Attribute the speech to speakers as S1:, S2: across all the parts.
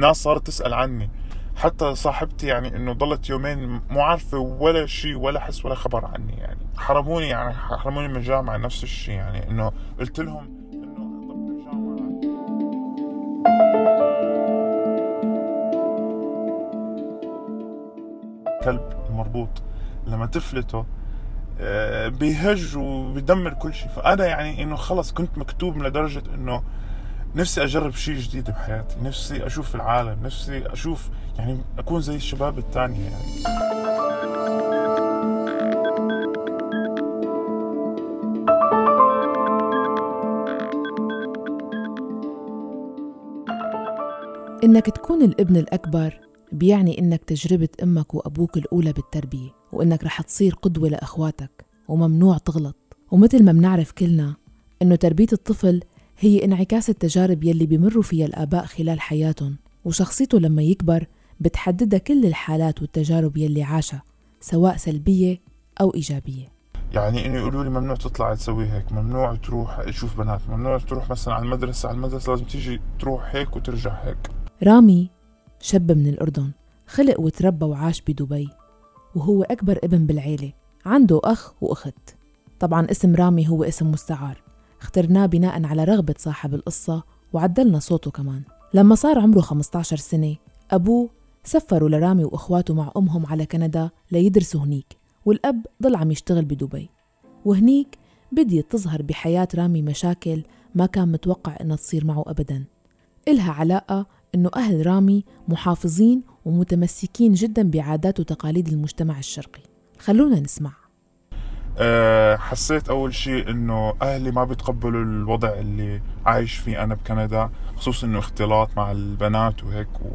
S1: ناس صارت تسأل عني. حتى صاحبتي يعني إنه ضلت يومين مو عارفة ولا شيء ولا حس ولا خبر عني يعني. حرموني يعني حرموني من الجامعة نفس الشيء يعني. إنه قلت لهم كلب المربوط لما تفلته آه، بيهج وبيدمر كل شيء فأنا يعني إنه خلص كنت مكتوب لدرجة إنه نفسي أجرب شيء جديد بحياتي. نفسي أشوف العالم. نفسي أشوف يعني أكون زي الشباب الثانية يعني.
S2: إنك تكون الابن الأكبر بيعني إنك تجربة أمك وأبوك الأولى بالتربية وإنك رح تصير قدوة لأخواتك وممنوع تغلط. ومثل ما منعرف كلنا إنه تربية الطفل هي انعكاس التجارب يلي بمروا فيها الآباء خلال حياتهم وشخصيته لما يكبر بتحددها كل الحالات والتجارب يلي عاشها سواء سلبية أو إيجابية.
S1: يعني إنه يقولوا لي ممنوع تطلع تسوي هيك ممنوع تروح تشوف بنات ممنوع تروح مثلا على المدرسة على المدرسة لازم تيجي تروح هيك وترجع هيك.
S2: رامي شاب من الأردن خلق وتربى وعاش بدبي وهو أكبر ابن بالعيلة عنده أخ وأخت. طبعا اسم رامي هو اسم مستعار. اخترناه بناء على رغبة صاحب القصة وعدلنا صوته كمان. لما صار عمره 15 سنة أبوه سفروا لرامي وإخواته مع أمهم على كندا ليدرسوا هنيك والأب ضل عم يشتغل بدبي. وهنيك بديت تظهر بحياة رامي مشاكل ما كان متوقع إنها تصير معه أبدا. إلها علاقة إنه أهل رامي محافظين ومتمسكين جدا بعادات وتقاليد المجتمع الشرقي. خلونا نسمع.
S1: حسيت أول شيء إنه أهلي ما بيتقبلوا الوضع اللي عايش فيه أنا بكندا خصوصا إنه اختلاط مع البنات وهيك و...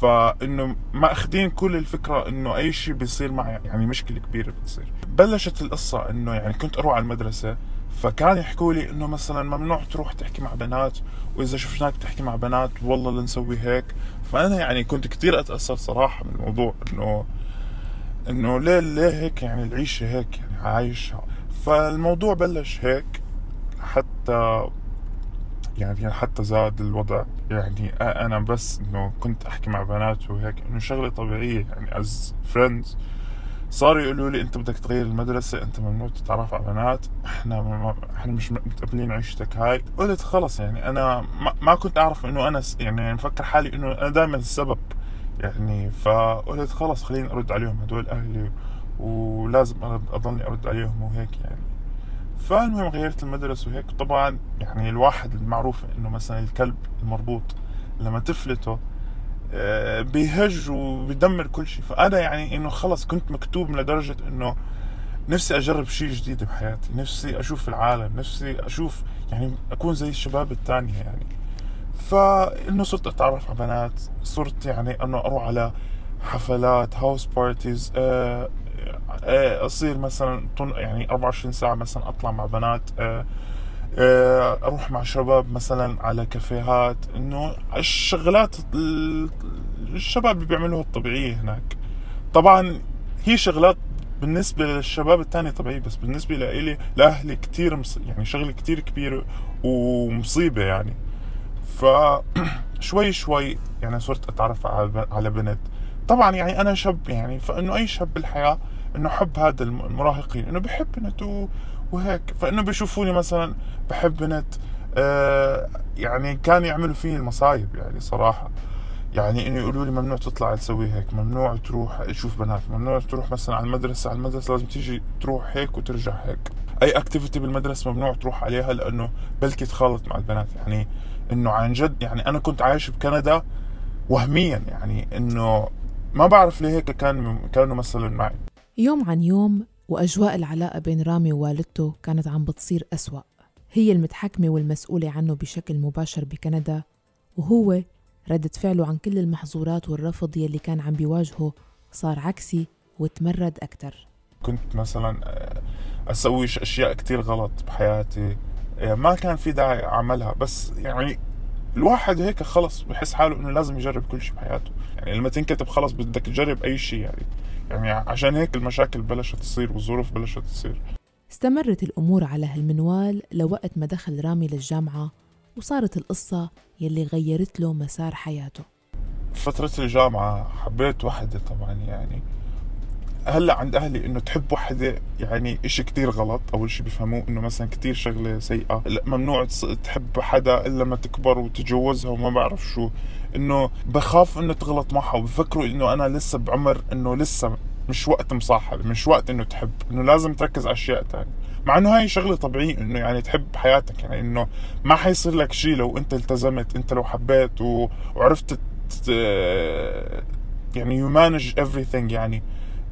S1: فإنه مأخذين كل الفكرة إنه أي شيء بيصير معي يعني مشكلة كبيرة بتصير. بلشت القصة إنه يعني كنت أروح على المدرسة فكان يحكوا لي إنه مثلا ممنوع تروح تحكي مع بنات وإذا شفناك تحكي مع بنات والله لنسوي هيك. فأنا يعني كنت كثير أتأثر صراحة من الموضوع انه إنه ليه ليه هيك يعني العيشة هيك يعني. عايشها فالموضوع بلش هيك حتى يعني حتى زاد الوضع. يعني أنا بس إنه كنت أحكي مع بنات وهيك إنه شغلة طبيعية. يعني as friends صاروا يقولوا لي أنت بدك تغير المدرسة أنت ممنوع تتعرف على بنات. إحنا إحنا مش متقبلين عيشتك هاي. قلت خلص يعني أنا ما, ما كنت أعرف إنه أنا يعني مفكر حالي إنه أنا دائما السبب. يعني فقلت خلص خليني أرد عليهم هدول أهلي. ولازم اضلني ارد عليهم وهيك يعني. فالمهم غيرت المدرسة وهيك. طبعا يعني الواحد المعروف إنه مثلا الكلب المربوط لما تفلته آه، بيهج وبيدمر كل شيء. فأنا يعني إنه خلص كنت مكتوب لدرجة إنه نفسي أجرب شيء جديد بحياتي. نفسي أشوف العالم. نفسي أشوف يعني أكون زي الشباب الثانية يعني. فإنه صرت أتعرف على بنات. صرت يعني إنه أروح على حفلات هاوس بارتيز آه آه، أصير مثلا يعني 24 ساعة مثلا أطلع مع بنات آه، آه، أروح مع شباب مثلا على كافيهات إنه الشغلات الشباب اللي بيعملوها الطبيعية هناك. طبعا هي شغلات بالنسبة للشباب الثاني طبيعي بس بالنسبة لإلي لأهلي كتير مص... يعني شغلة كتير كبيرة ومصيبة يعني. فشوي شوي يعني صرت أتعرف على بنت. طبعا يعني أنا شاب يعني فإنه أي شاب بالحياة إنه حب هذا المراهقين إنه بحب بنت وهيك. فإنه بيشوفوني مثلا بحب بنت آه يعني كان يعملوا فيني المصايب يعني صراحة. يعني إنه يقولوا لي ممنوع تطلع تسوي هيك ممنوع تروح تشوف بنات ممنوع تروح مثلا على المدرسة على المدرسة لازم تيجي تروح هيك وترجع هيك. أي اكتيفيتي بالمدرسة ممنوع تروح عليها لأنه بلكي تخالط مع البنات. يعني إنه عن جد يعني أنا كنت عايش بكندا وهميا يعني إنه ما بعرف ليه هيك كان كانوا مثلا معي.
S2: يوم عن يوم وأجواء العلاقة بين رامي ووالدته كانت عم بتصير أسوأ. هي المتحكمة والمسؤولة عنه بشكل مباشر بكندا وهو ردة فعله عن كل المحظورات والرفض يلي كان عم بيواجهه صار عكسي وتمرد أكتر.
S1: كنت مثلا أسوي أشياء كتير غلط بحياتي. ما كان في داعي أعملها بس يعني الواحد هيك خلص بحس حاله إنه لازم يجرب كل شيء بحياته. يعني لما تنكتب خلص بدك تجرب أي شيء يعني. يعني عشان هيك المشاكل بلشت تصير والظروف بلشت تصير.
S2: استمرت الأمور على هالمنوال لوقت ما دخل رامي للجامعة وصارت القصة يلي غيرت له مسار حياته.
S1: فترة الجامعة حبيت وحدة طبعا يعني. هلأ عند أهلي إنه تحب وحدة يعني إشي كتير غلط اول شي بيفهموه إنه مثلا كتير شغلة سيئة. ممنوع تحب حدا إلا لما تكبر وتتجوزها وما بعرف شو. إنه بخاف إنه تغلط معها وبفكروا إنه أنا لسه بعمر إنه لسه مش وقت مصاحبة مش وقت إنه تحب. إنه لازم تركز على أشياء تانية. مع إنه هاي شغلة طبيعية إنه يعني تحب حياتك يعني إنه ما حيصير لك شيء لو أنت التزمت أنت لو حبيت و... وعرفت ت... يعني you manage everything يعني.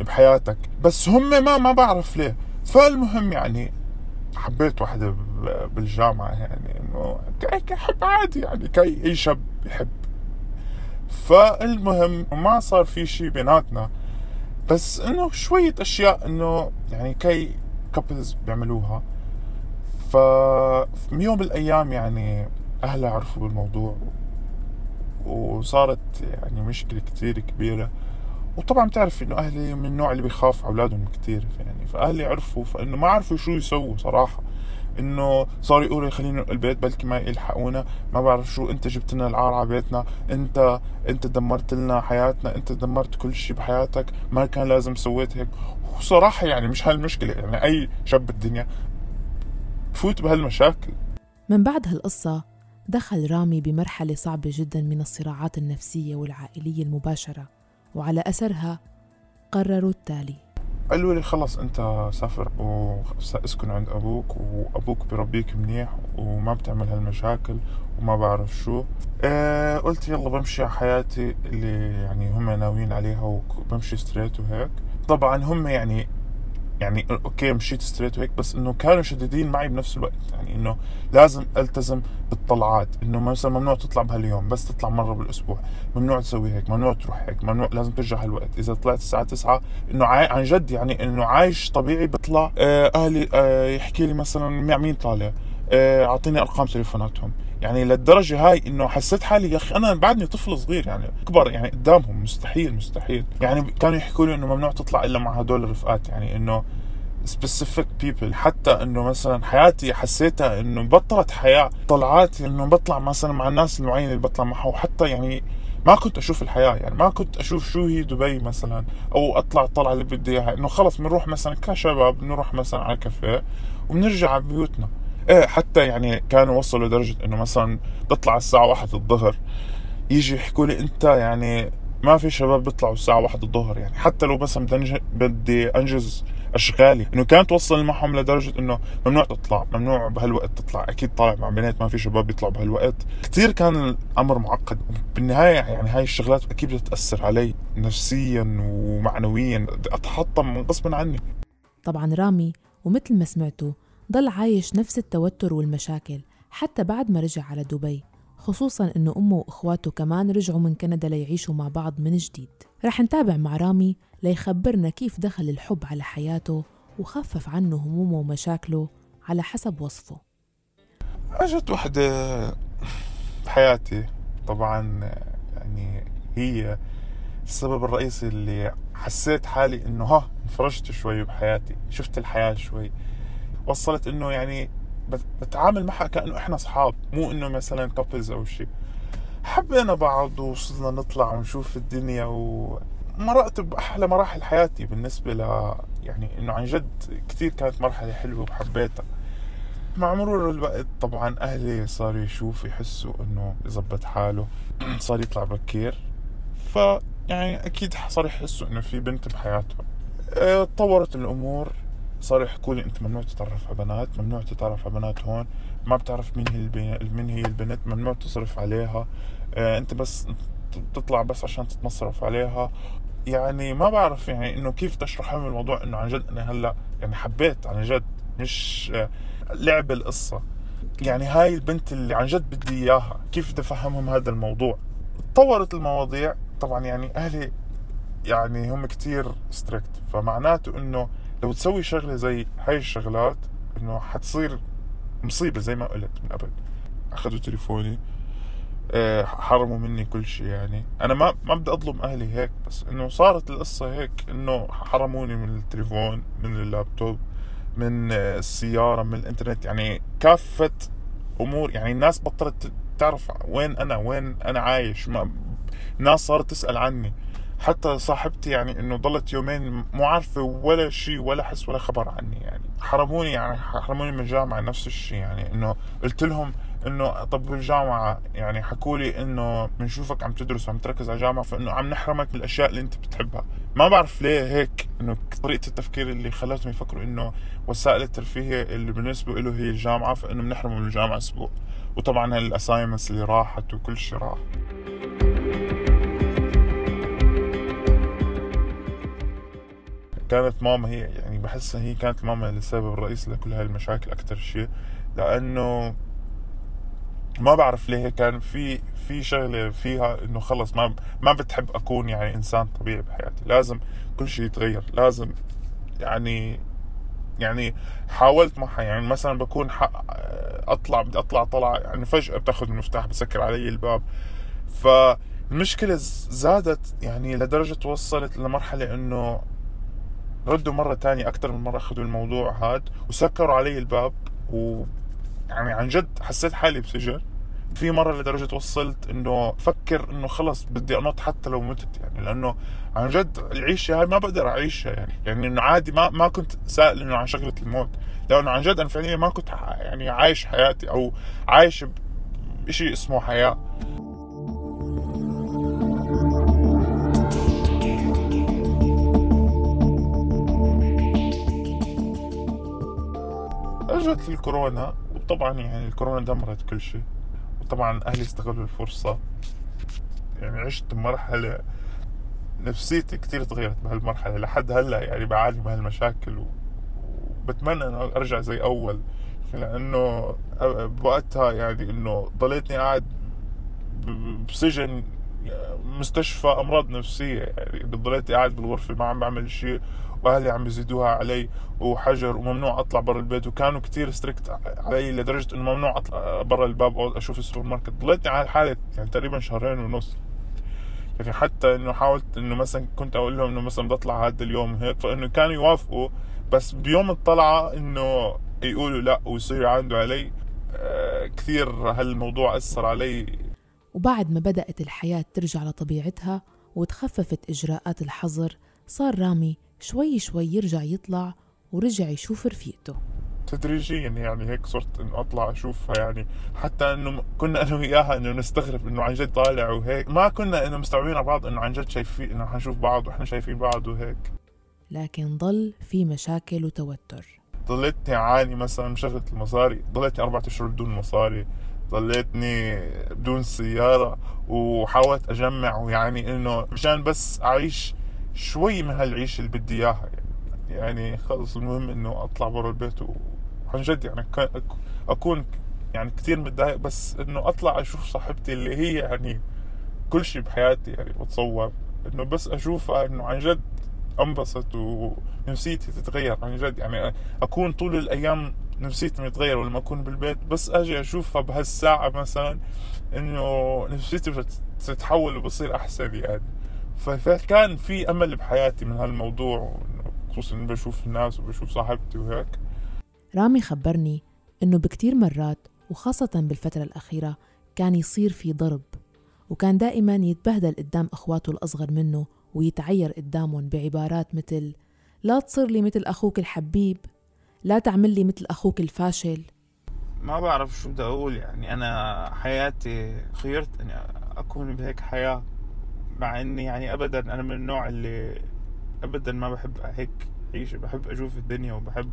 S1: بحياتك. بس هم ما ما بعرف ليه. فالمهم يعني حبيت واحدة بالجامعة يعني إنه كي حب عادي يعني كي أي شاب يحب. فالمهم ما صار في شيء بيناتنا. بس إنه شوية أشياء إنه يعني كي كابلز بيعملوها. ففي يوم من الأيام يعني اهلها عرفوا بالموضوع. وصارت يعني مشكلة كتير كبيرة. وطبعا بتعرف إنه أهلي من النوع اللي بيخاف على أولادهم كثير يعني فأهلي عرفوا فإنه ما عرفوا شو يسووا صراحة. إنه صار يقولوا خلينا البيت بلكي ما يلحقونا ما بعرف شو أنت جبت لنا العار على بيتنا أنت أنت دمرت لنا حياتنا أنت دمرت كل شيء بحياتك ما كان لازم سويت هيك. وصراحة يعني مش هالمشكلة يعني أي شاب بالدنيا بفوت بهالمشاكل.
S2: من بعد هالقصة دخل رامي بمرحلة صعبة جدا من الصراعات النفسية والعائلية المباشرة. وعلى أثرها قرروا التالي.
S1: قالوا لي خلص أنت سافر واسكن عند أبوك وأبوك بربيك منيح وما بتعمل هالمشاكل وما بعرف شو. آه قلت يلا بمشي على حياتي اللي يعني هم ناويين عليها وبمشي straight وهيك. طبعا هم يعني يعني okay مشيت straight وهيك بس إنه كانوا شديدين معي بنفس الوقت. يعني إنه لازم ألتزم بالطلعات إنه مثلا ممنوع تطلع بهاليوم بس تطلع مرة بالأسبوع. ممنوع تسوي هيك ممنوع تروح هيك ممنوع لازم ترجع هالوقت. إذا طلعت الساعة 9 إنه عن جد يعني إنه عايش طبيعي بطلع آه أهلي آه يحكي لي مثلا مين طالع آه، أعطيني أرقام تليفوناتهم. يعني للدرجة هاي إنه حسيت حالي يا أخي أنا بعدني طفل صغير يعني كبر يعني قدامهم مستحيل مستحيل. يعني كانوا يحكوا لي إنه ممنوع تطلع إلا مع هدول الرفقات يعني إنه specific people حتى إنه مثلا حياتي حسيتها إنه بطلت حياة طلعاتي إنه بطلع مثلا مع الناس المعينة اللي بطلع معها. وحتى يعني ما كنت أشوف الحياة يعني ما كنت أشوف شو هي دبي مثلا أو أطلع الطلعه اللي بدي إياها. إنه خلص بنروح مثلا كشباب بنروح مثلا على كافيه وبنرجع على بيوتنا. إيه حتى يعني كانوا وصلوا لدرجة إنه مثلا بطلع الساعة واحد الظهر يجي يحكوا لي أنت يعني ما في شباب بيطلعوا الساعة واحد الظهر يعني. حتى لو بس بدي انجز أشغالي إنه كانت توصل معهم لدرجة إنه ممنوع تطلع ممنوع بهالوقت تطلع. أكيد طالع مع بنات ما في شباب بيطلعوا بهالوقت. كثير كان الأمر معقد. بالنهاية يعني هاي الشغلات أكيد بتأثر علي نفسيا ومعنويا اتحطم غصبا عني.
S2: طبعا رامي ومثل ما سمعتوا ضل عايش نفس التوتر والمشاكل حتى بعد ما رجع على دبي خصوصا إنه أمه وأخواته كمان رجعوا من كندا ليعيشوا مع بعض من جديد. رح نتابع مع رامي ليخبرنا كيف دخل الحب على حياته وخفف عنه همومه ومشاكله على حسب وصفه.
S1: أجت وحدة بحياتي. طبعا يعني هي السبب الرئيسي اللي حسيت حالي إنه ها انفرجت شوي بحياتي شفت الحياة شوي. وصلت إنه يعني بتعامل معها كأنه إحنا أصحاب مو إنه مثلا كابلز أو شيء. حبينا بعض وصلنا نطلع ونشوف الدنيا ومرقت بأحلى مراحل حياتي بالنسبة ل يعني إنه عن جد كثير كانت مرحله حلوة وحبيتها. مع مرور الوقت طبعا أهلي صاروا يشوف يحسوا إنه يظبط حاله صار يطلع بكير. ف يعني أكيد صار يحسوا إنه في بنت بحياتهم. تطورت الأمور. صاروا يحكوا لي أنت ممنوع تتعرف على بنات ممنوع تتعرف على بنات هون. ما بتعرف مين هي مين هي البنت ممنوع تصرف عليها. آه أنت بس تطلع بس عشان تتمصرف عليها. يعني ما بعرف يعني إنه كيف تشرح لهم الموضوع إنه عن جد أنا هلأ يعني حبيت عن جد مش آه لعب القصة. يعني هاي البنت اللي عن جد بدي إياها كيف بدي أفهمهم هذا الموضوع؟ تطورت المواضيع. طبعا يعني أهلي يعني هم كتير ستريكت فمعناته إنه لو تسوي شغلة زي هاي الشغلات إنه حتصير مصيبة زي ما قلت من قبل. أخذوا تليفوني آه، حرموا مني كل شيء يعني. أنا ما ما بدي أظلم أهلي هيك بس إنه صارت القصة هيك إنه حرموني من التليفون من اللابتوب من السيارة من الإنترنت. يعني كافة أمور. يعني الناس بطلت تعرف وين أنا وين أنا عايش. ما الناس صارت تسأل عني. حتى صاحبتي يعني إنه ضلت يومين مو عارفة ولا شيء ولا حس ولا خبر عني يعني. حرموني يعني حرموني من الجامعة نفس الشيء يعني. إنه قلت لهم إنه طب بالجامعة يعني حكوا لي إنه بنشوفك عم تدرس وعم تركز على الجامعة فإنه عم نحرمك من الأشياء اللي أنت بتحبها. ما بعرف ليه هيك إنه طريقة التفكير اللي خلتهم يفكروا إنه وسائل الترفيه اللي بالنسبة له هي الجامعة فإنه بنحرمه من الجامعة أسبوع. وطبعا هالاسايمنتس اللي راحت وكل شيء راح. كانت ماما هي يعني بحسها هي كانت ماما السبب الرئيسي لكل هاي المشاكل أكثر شيء لأنه ما بعرف ليه كان في في شغلة فيها إنه خلص ما ما بتحب أكون يعني إنسان طبيعي بحياتي لازم كل شيء يتغير لازم يعني يعني حاولت معها يعني مثلا بكون أطلع بدي أطلع طلعة يعني فجأة بتأخذ المفتاح بسكر علي الباب فالمشكلة زادت يعني لدرجة وصلت لمرحلة إنه ردوا مرة تانية أكثر من مرة أخذوا الموضوع هاد وسكروا علي الباب و يعني عن جد حسيت حالي بسجن في مرة لدرجة وصلت إنه فكر إنه خلص بدي أنط حتى لو متت يعني لأنه عن جد العيشة هاي ما بقدر أعيشها يعني. يعني إنه عادي ما ما كنت سائل إنه عن شغلة الموت لأنه عن جد أنا فعليا ما كنت يعني عايش حياتي أو عايش بشيء اسمه حياة. اجت الكورونا وطبعا يعني الكورونا دمرت كل شيء. وطبعا أهلي استغلوا الفرصة. يعني عشت بمرحلة نفسيتي كثير تغيرت بهالمرحلة. لحد هلأ يعني بعاني من هالمشاكل وبتمنى إنه أرجع زي أول. لأنه بوقتها يعني إنه ضليتني قاعد بسجن مستشفى أمراض نفسية يعني ضليت قاعد بالغرفة ما عم بعمل شيء وأهلي عم يزيدوها علي وحجر وممنوع أطلع برا البيت وكانوا كثير strict علي لدرجة إنه ممنوع أطلع برا الباب أو أشوف السوبر ماركت ضليتني على الحاله يعني تقريبا شهرين ونص. يعني حتى إنه حاولت إنه مثلا كنت أقول لهم إنه مثلا بطلع هذا اليوم هيك فإنه كانوا يوافقوا بس بيوم الطلعة إنه يقولوا لا ويصير عنده علي آه، كثير هالموضوع أثر علي
S2: وبعد ما بدأت الحياة ترجع لطبيعتها وتخففت إجراءات الحظر صار رامي شوي شوي يرجع يطلع ورجع يشوف رفيقته.
S1: تدريجيا يعني هيك صرت إنه أطلع أشوفها يعني. حتى إنه كنا أنا وياها إنه نستغرب إنه عن جد طالع وهيك. ما كنا إنه مستوعبين على بعض إنه عن جد شايفين إنه حنشوف بعض وإحنا شايفين بعض وهيك.
S2: لكن ضل في مشاكل وتوتر.
S1: ضليتني أعاني مثلا مشغلة المصاري. ضليتني اربعة أشهر بدون مصاري. ضليتني بدون سيارة وحاولت أجمع ويعني إنه مشان بس أعيش شوي من هالعيشة اللي بدي إياها. يعني, يعني خلص المهم إنه أطلع برا البيت وعن جد يعني أكون يعني كثير متضايق بس إنه أطلع أشوف صاحبتي اللي هي يعني كل شيء بحياتي يعني بتصور. إنه بس أشوفها إنه عن جد انبسط ونفسيتي تتغير عن جد. يعني أكون طول الأيام نفسيتي متغيرة ولما أكون بالبيت بس أجي أشوفها بهالساعة مثلا إنه نفسيتي بتتحول وبصير أحسن يعني. فكان في أمل بحياتي من هالموضوع خصوصا بشوف الناس وبشوف صاحبتي وهيك.
S2: رامي خبرني إنه بكتير مرات وخاصة بالفترة الأخيرة كان يصير في ضرب وكان دائما يتبهدل قدام أخواته الأصغر منه ويتعير قدامهم بعبارات مثل لا تصير لي مثل أخوك الحبيب لا تعمل لي مثل أخوك الفاشل.
S3: ما بعرف شو بدي أقول يعني أنا حياتي خيرت أني أكون بهيك حياة مع إني يعني أبدا أنا من النوع اللي أبدا ما بحب هيك عيشة بحب أشوف الدنيا وبحب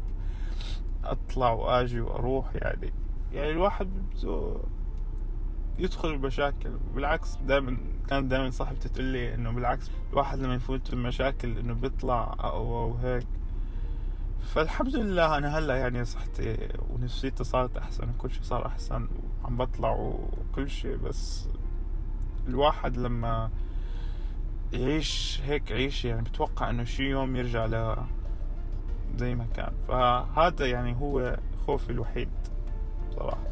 S3: أطلع وآجي وأروح يعني يعني الواحد بده يدخل بمشاكل. بالعكس دائما كانت دائما صاحبتي تقول لي إنه بالعكس الواحد لما يفوت بمشاكل إنه بيطلع أقوى وهيك. فالحمد لله أنا هلا يعني صحتي ونفسيتي صارت أحسن وكل شيء صار أحسن وعم بطلع وكل شيء بس الواحد لما يعيش هيك عيشة يعني بتوقع إنه شي يوم يرجع ل زي ما كان. فهذا يعني هو خوفي الوحيد صراحة.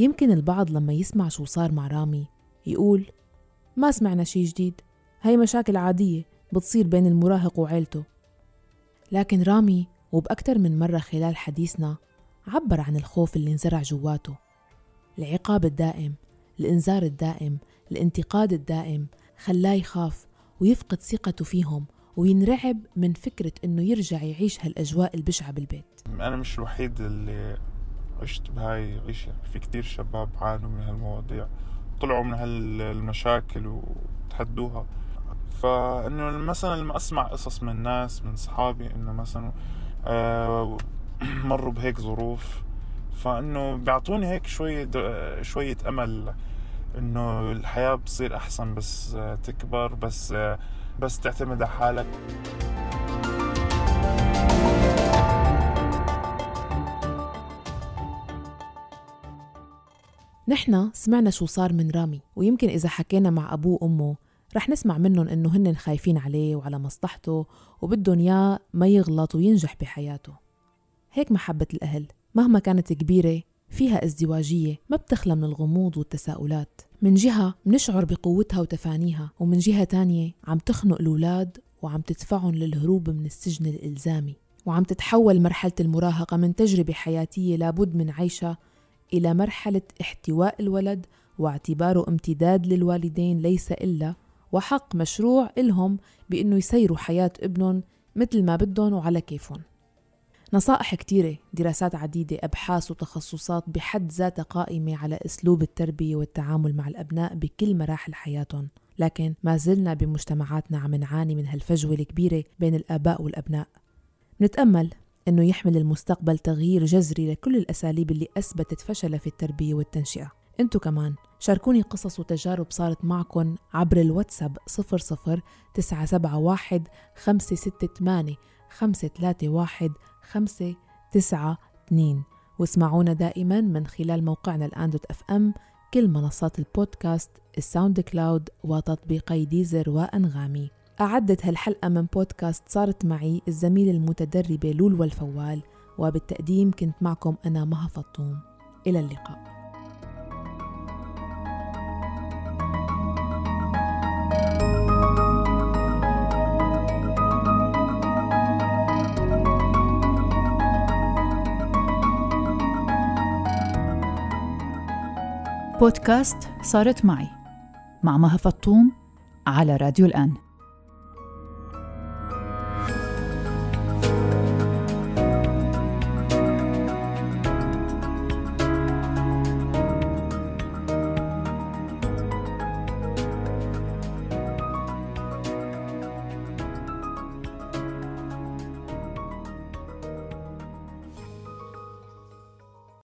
S2: يمكن البعض لما يسمع شو صار مع رامي يقول ما سمعنا شي جديد. هاي مشاكل عادية بتصير بين المراهق وعيلته. لكن رامي وبأكثر من مرة خلال حديثنا عبر عن الخوف اللي انزرع جواته. العقاب الدائم الإنذار الدائم الانتقاد الدائم خلاه يخاف ويفقد ثقته فيهم وينرعب من فكرة إنه يرجع يعيش هالأجواء البشعة بالبيت.
S1: أنا مش الوحيد اللي عشت بهاي العيشة في كتير شباب عانوا من هالمواضيع طلعوا من هالمشاكل وتحدوها فإنه مثلا لما أسمع قصص من ناس من صحابي إنه مثلا آه مروا بهيك ظروف فإنه بيعطوني هيك شوية شوية أمل إنه الحياة بتصير أحسن بس تكبر بس بس تعتمد على حالك.
S2: نحن سمعنا شو صار من رامي ويمكن إذا حكينا مع أبوه وأمه رح نسمع منهم إنه هن خايفين عليه وعلى مصلحته وبدهم إياه ما يغلط وينجح بحياته. هيك محبة الأهل مهما كانت كبيرة فيها ازدواجية ما بتخلى من الغموض والتساؤلات. من جهة منشعر بقوتها وتفانيها ومن جهة تانية عم تخنق الأولاد وعم تدفعهم للهروب من السجن الإلزامي وعم تتحول مرحلة المراهقة من تجربة حياتية لابد من عيشها إلى مرحلة احتواء الولد واعتباره امتداد للوالدين ليس إلا وحق مشروع إلهم بإنه يسيروا حياة ابنهم مثل ما بدهم وعلى كيفهم. نصائح كتيرة دراسات عديدة أبحاث وتخصصات بحد ذاتها قائمة على أسلوب التربية والتعامل مع الأبناء بكل مراحل حياتهم. لكن ما زلنا بمجتمعاتنا عم نعاني من هالفجوة الكبيرة بين الآباء والأبناء. نتأمل. أنه يحمل المستقبل تغيير جذري لكل الأساليب اللي أثبتت فشلها في التربية والتنشئة. انتو كمان شاركوني قصص وتجارب صارت معكم عبر الواتساب 00 971 568 531 592 واسمعونا دائما من خلال موقعنا الآن dot FM كل منصات البودكاست الساوند كلاود وتطبيقي ديزر وأنغامي. أعدت هالحلقة من بودكاست صارت معي الزميلة المتدربة لول والفوال وبالتقديم كنت معكم أنا مها فطوم. إلى اللقاء.
S4: بودكاست صارت معي مع مها فطوم على راديو الآن.